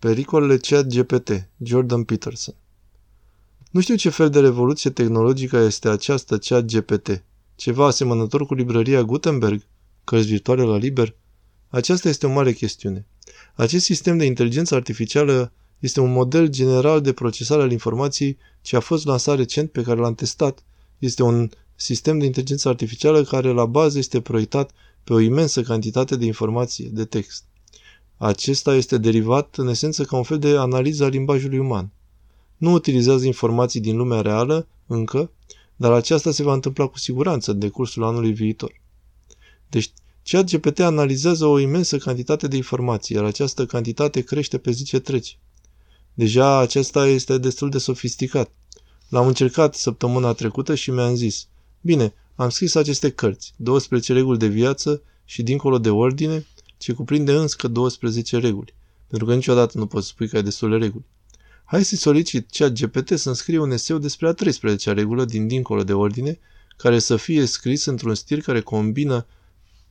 Pericolele chat GPT, Jordan Peterson Nu știu ce fel de revoluție tehnologică este această chat GPT. Ceva asemănător cu librăria Gutenberg? Cărți virtuale la liber? Aceasta este o mare chestiune. Acest sistem de inteligență artificială este un model general de procesare al informației ce a fost lansat recent pe care l-am testat. Este un sistem de inteligență artificială care la bază este proiectat pe o imensă cantitate de informație, de text. Acesta este derivat în esență ca un fel de analiză a limbajului uman. Nu utilizează informații din lumea reală, încă, dar aceasta se va întâmpla cu siguranță în decursul anului viitor. Deci, GPT analizează o imensă cantitate de informații, iar această cantitate crește pe zi ce trece. Deja acesta este destul de sofisticat. L-am încercat săptămâna trecută și mi-am zis, bine, am scris aceste cărți, 12 reguli de viață și dincolo de ordine, ce cuprinde încă 12 reguli, pentru că niciodată nu poți spui că ai destule reguli. Hai să solicit chat GPT să-mi scrie un eseu despre a 13-a regulă din dincolo de ordine, care să fie scris într-un stil care combină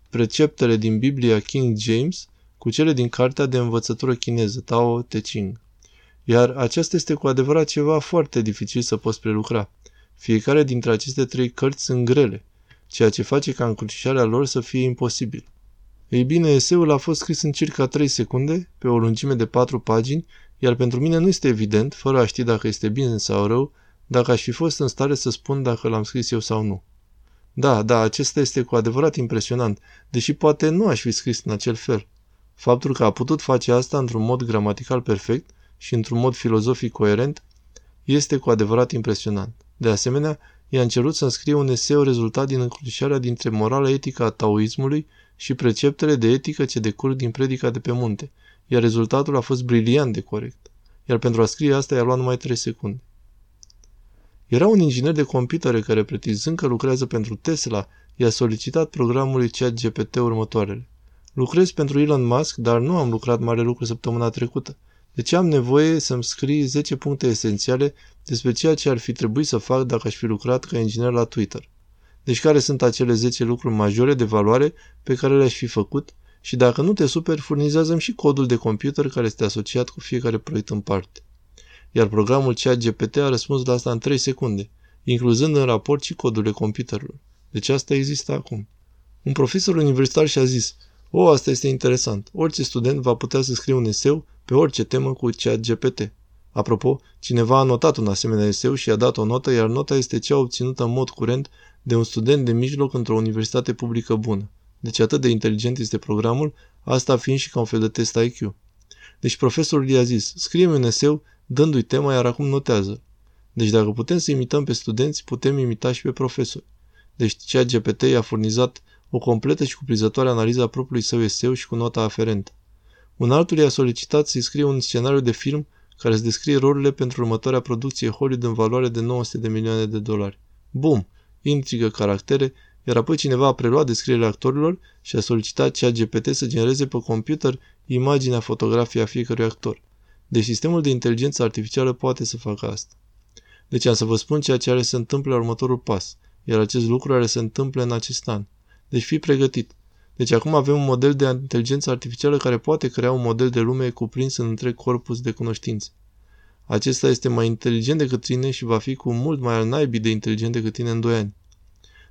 preceptele din Biblia King James cu cele din cartea de învățătură chineză, Tao Te Ching. Iar aceasta este cu adevărat ceva foarte dificil să poți prelucra. Fiecare dintre aceste trei cărți sunt grele, ceea ce face ca încrucișarea lor să fie imposibil. Ei bine, eseul a fost scris în circa 3 secunde, pe o lungime de 4 pagini, iar pentru mine nu este evident, fără a ști dacă este bine sau rău, dacă aș fi fost în stare să spun dacă l-am scris eu sau nu. Da, da, acesta este cu adevărat impresionant, deși poate nu aș fi scris în acel fel. Faptul că a putut face asta într-un mod gramatical perfect și într-un mod filozofic coerent este cu adevărat impresionant. De asemenea, i-am cerut să-mi scrie un eseu rezultat din încrucișarea dintre morala etică a taoismului și preceptele de etică ce decurg din predica de pe munte, iar rezultatul a fost briliant de corect. Iar pentru a scrie asta i-a luat numai 3 secunde. Era un inginer de computere care, pretinzând că lucrează pentru Tesla, i-a solicitat programului ChatGPT următoarele. Lucrez pentru Elon Musk, dar nu am lucrat mare lucru săptămâna trecută. Deci am nevoie să-mi scrii 10 puncte esențiale despre ceea ce ar fi trebuit să fac dacă aș fi lucrat ca inginer la Twitter. Deci care sunt acele 10 lucruri majore de valoare pe care le-aș fi făcut și dacă nu te super, furnizează și codul de computer care este asociat cu fiecare proiect în parte. Iar programul ChatGPT a răspuns la asta în 3 secunde, incluzând în raport și codurile computerului. Deci asta există acum. Un profesor universitar și-a zis, o, asta este interesant. Orice student va putea să scrie un eseu pe orice temă cu ChatGPT. Apropo, cineva a notat un asemenea eseu și a dat o notă, iar nota este cea obținută în mod curent de un student de mijloc într-o universitate publică bună. Deci atât de inteligent este programul, asta fiind și ca un fel de test IQ. Deci profesorul i-a zis, scrie un eseu dându-i tema, iar acum notează. Deci dacă putem să imităm pe studenți, putem imita și pe profesori. Deci cea GPT i-a furnizat o completă și cuprinzătoare analiză a propriului său eseu și cu nota aferentă. Un altul i-a solicitat să-i scrie un scenariu de film care să descrie rolurile pentru următoarea producție Hollywood în valoare de 900 de milioane de dolari. Bum! Intrigă, caractere, iar apoi cineva a preluat descrierile actorilor și a solicitat cea GPT să genereze pe computer imaginea fotografiei a fiecărui actor. Deci sistemul de inteligență artificială poate să facă asta. Deci am să vă spun ceea ce are să se întâmple la următorul pas, iar acest lucru are să se întâmple în acest an. Deci fii pregătit. Deci acum avem un model de inteligență artificială care poate crea un model de lume cuprins în întreg corpus de cunoștințe. Acesta este mai inteligent decât tine și va fi cu mult mai al naibii de inteligent decât tine în 2 ani.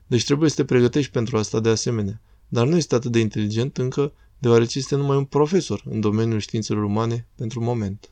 Deci trebuie să te pregătești pentru asta de asemenea. Dar nu este atât de inteligent încă, deoarece este numai un profesor în domeniul științelor umane pentru moment.